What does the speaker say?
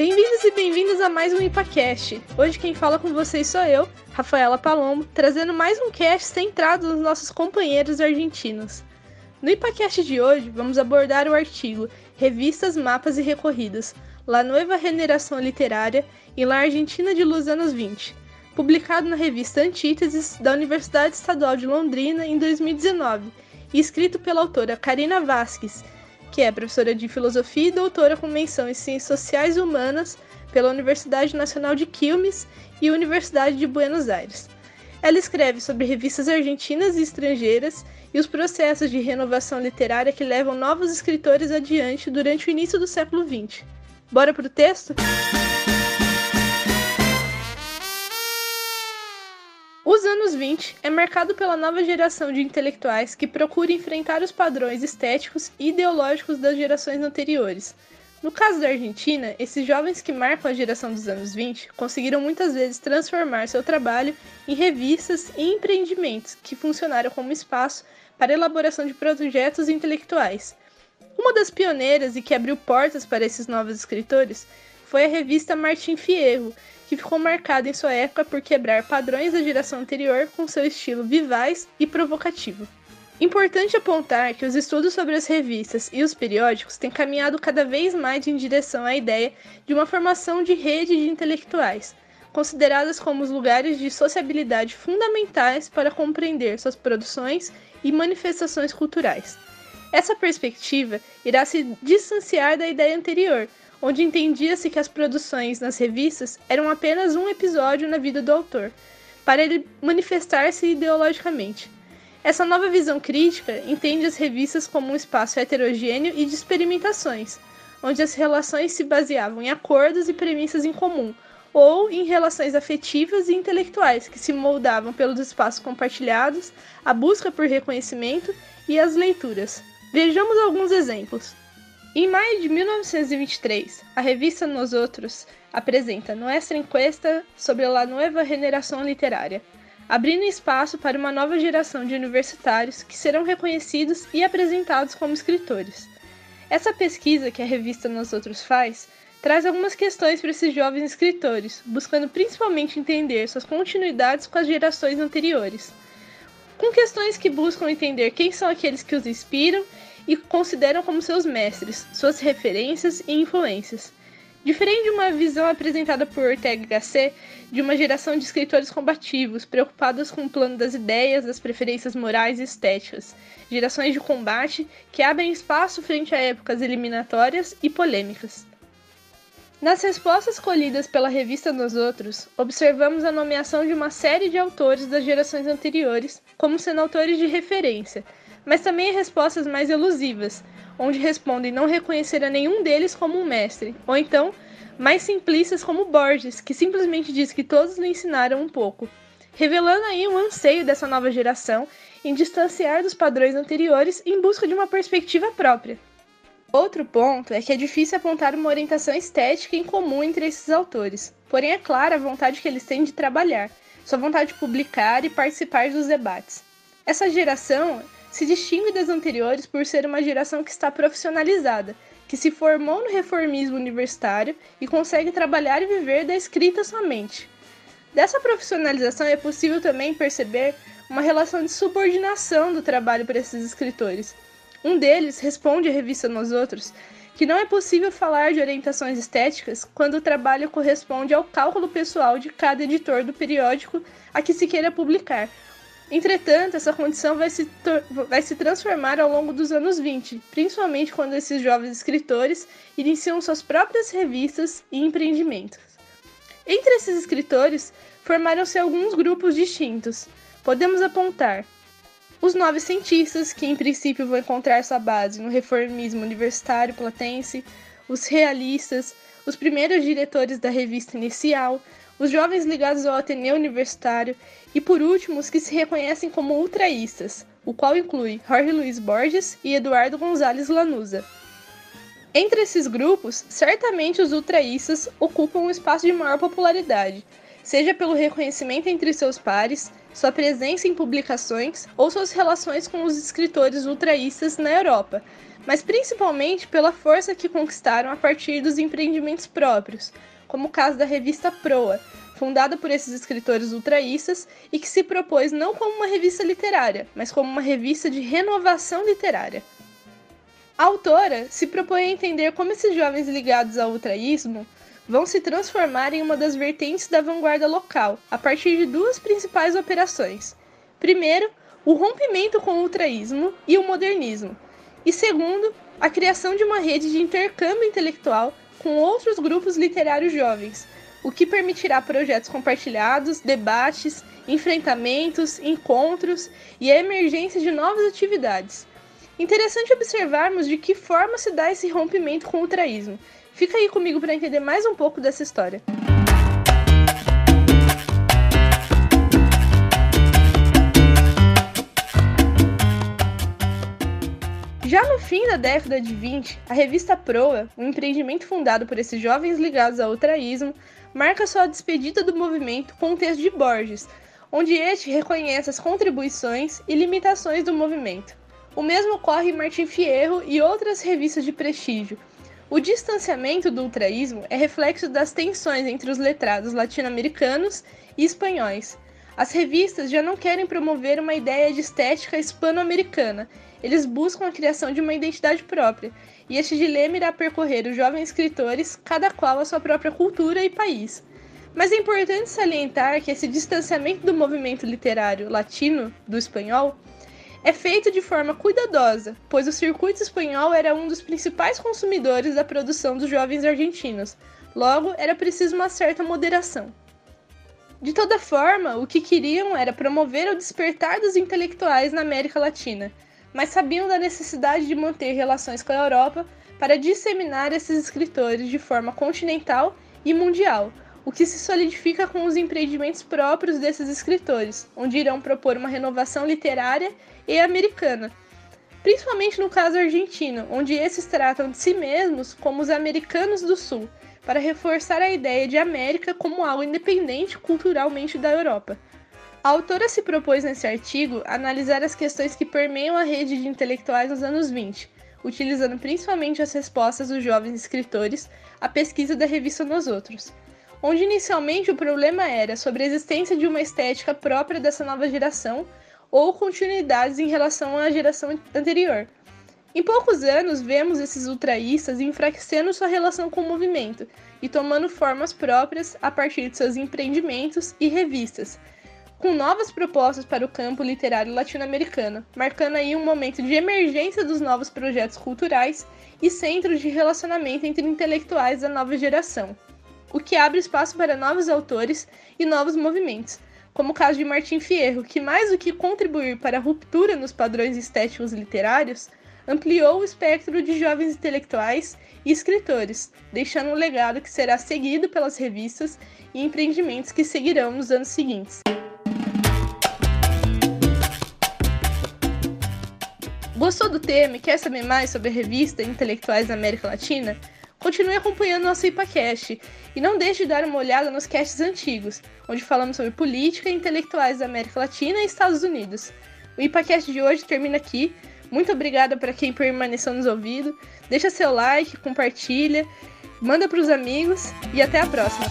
Bem-vindos e bem-vindas a mais um IPACast. Hoje quem fala com vocês sou eu, Rafaela Palombo, trazendo mais um cast centrado nos nossos companheiros argentinos. No IPACast de hoje, vamos abordar o artigo Revistas, Mapas e Recorridas, La Nueva Generação Literária e La Argentina de Los Anos 20, publicado na revista Antíteses da Universidade Estadual de Londrina em 2019 e escrito pela autora Karina Vasques que é professora de filosofia e doutora com menção em ciências sociais e humanas pela Universidade Nacional de Quilmes e Universidade de Buenos Aires. Ela escreve sobre revistas argentinas e estrangeiras e os processos de renovação literária que levam novos escritores adiante durante o início do século XX. Bora pro texto? Anos 20 é marcado pela nova geração de intelectuais que procura enfrentar os padrões estéticos e ideológicos das gerações anteriores. No caso da Argentina, esses jovens que marcam a geração dos anos 20 conseguiram muitas vezes transformar seu trabalho em revistas e empreendimentos que funcionaram como espaço para a elaboração de projetos intelectuais. Uma das pioneiras e que abriu portas para esses novos escritores foi a revista Martin Fierro, que ficou marcada em sua época por quebrar padrões da geração anterior com seu estilo vivaz e provocativo. Importante apontar que os estudos sobre as revistas e os periódicos têm caminhado cada vez mais em direção à ideia de uma formação de rede de intelectuais, consideradas como os lugares de sociabilidade fundamentais para compreender suas produções e manifestações culturais. Essa perspectiva irá se distanciar da ideia anterior, onde entendia-se que as produções nas revistas eram apenas um episódio na vida do autor, para ele manifestar-se ideologicamente. Essa nova visão crítica entende as revistas como um espaço heterogêneo e de experimentações, onde as relações se baseavam em acordos e premissas em comum, ou em relações afetivas e intelectuais que se moldavam pelos espaços compartilhados, a busca por reconhecimento e as leituras. Vejamos alguns exemplos. Em maio de 1923, a revista Nos Outros apresenta Nuestra Encuesta sobre a Nueva Generação Literária, abrindo espaço para uma nova geração de universitários que serão reconhecidos e apresentados como escritores. Essa pesquisa que a revista Nos Outros faz traz algumas questões para esses jovens escritores, buscando principalmente entender suas continuidades com as gerações anteriores. Com questões que buscam entender quem são aqueles que os inspiram e consideram como seus mestres, suas referências e influências. Diferente de uma visão apresentada por Ortega Gasset de uma geração de escritores combativos, preocupados com o plano das ideias, das preferências morais e estéticas, gerações de combate que abrem espaço frente a épocas eliminatórias e polêmicas. Nas respostas colhidas pela revista Nos Outros, observamos a nomeação de uma série de autores das gerações anteriores como sendo autores de referência, mas também respostas mais elusivas, onde respondem não reconhecer a nenhum deles como um mestre, ou então mais simplistas como Borges, que simplesmente diz que todos lhe ensinaram um pouco, revelando aí um anseio dessa nova geração em distanciar dos padrões anteriores em busca de uma perspectiva própria. Outro ponto é que é difícil apontar uma orientação estética em comum entre esses autores, porém é clara a vontade que eles têm de trabalhar, sua vontade de publicar e participar dos debates. Essa geração se distingue das anteriores por ser uma geração que está profissionalizada, que se formou no reformismo universitário e consegue trabalhar e viver da escrita somente. Dessa profissionalização é possível também perceber uma relação de subordinação do trabalho para esses escritores. Um deles responde à revista Nos Outros que não é possível falar de orientações estéticas quando o trabalho corresponde ao cálculo pessoal de cada editor do periódico a que se queira publicar, Entretanto, essa condição vai se, vai se transformar ao longo dos anos 20, principalmente quando esses jovens escritores iniciam suas próprias revistas e empreendimentos. Entre esses escritores, formaram-se alguns grupos distintos. Podemos apontar os nove cientistas, que em princípio vão encontrar sua base no reformismo universitário platense, os realistas, os primeiros diretores da revista inicial, os jovens ligados ao Ateneu Universitário e, por último, os que se reconhecem como ultraístas, o qual inclui Jorge Luiz Borges e Eduardo Gonzalez Lanuza. Entre esses grupos, certamente os ultraístas ocupam um espaço de maior popularidade, seja pelo reconhecimento entre seus pares, sua presença em publicações ou suas relações com os escritores ultraístas na Europa, mas principalmente pela força que conquistaram a partir dos empreendimentos próprios, como o caso da revista Proa, fundada por esses escritores ultraístas e que se propôs não como uma revista literária, mas como uma revista de renovação literária. A autora se propõe a entender como esses jovens ligados ao ultraísmo vão se transformar em uma das vertentes da vanguarda local, a partir de duas principais operações. Primeiro, o rompimento com o ultraísmo e o modernismo, e segundo, a criação de uma rede de intercâmbio intelectual com outros grupos literários jovens, o que permitirá projetos compartilhados, debates, enfrentamentos, encontros e a emergência de novas atividades. Interessante observarmos de que forma se dá esse rompimento com o ultraísmo Fica aí comigo para entender mais um pouco dessa história. Fim da década de 20, a revista Proa, um empreendimento fundado por esses jovens ligados ao ultraísmo, marca sua despedida do movimento com um texto de Borges, onde este reconhece as contribuições e limitações do movimento. O mesmo ocorre em Martin Fierro e outras revistas de prestígio, o distanciamento do ultraísmo é reflexo das tensões entre os letrados latino-americanos e espanhóis. As revistas já não querem promover uma ideia de estética hispano-americana, eles buscam a criação de uma identidade própria, e este dilema irá percorrer os jovens escritores, cada qual a sua própria cultura e país. Mas é importante salientar que esse distanciamento do movimento literário latino do espanhol é feito de forma cuidadosa, pois o circuito espanhol era um dos principais consumidores da produção dos jovens argentinos, logo era preciso uma certa moderação. De toda forma, o que queriam era promover o despertar dos intelectuais na América Latina, mas sabiam da necessidade de manter relações com a Europa para disseminar esses escritores de forma continental e mundial, o que se solidifica com os empreendimentos próprios desses escritores, onde irão propor uma renovação literária e americana, principalmente no caso argentino, onde esses tratam de si mesmos como os americanos do Sul, para reforçar a ideia de América como algo independente culturalmente da Europa. A autora se propôs nesse artigo analisar as questões que permeiam a rede de intelectuais nos anos 20, utilizando principalmente as respostas dos jovens escritores à pesquisa da revista Nos Outros onde inicialmente o problema era sobre a existência de uma estética própria dessa nova geração ou continuidades em relação à geração anterior. Em poucos anos, vemos esses ultraístas enfraquecendo sua relação com o movimento e tomando formas próprias a partir de seus empreendimentos e revistas, com novas propostas para o campo literário latino-americano, marcando aí um momento de emergência dos novos projetos culturais e centros de relacionamento entre intelectuais da nova geração o que abre espaço para novos autores e novos movimentos, como o caso de Martin Fierro, que mais do que contribuir para a ruptura nos padrões estéticos literários, ampliou o espectro de jovens intelectuais e escritores, deixando um legado que será seguido pelas revistas e empreendimentos que seguirão nos anos seguintes. Gostou do tema e quer saber mais sobre a revista Intelectuais da América Latina? Continue acompanhando nosso IPACast e não deixe de dar uma olhada nos casts antigos, onde falamos sobre política e intelectuais da América Latina e Estados Unidos. O IPACast de hoje termina aqui. Muito obrigada para quem permaneceu nos ouvindo. Deixa seu like, compartilha, manda para os amigos e até a próxima.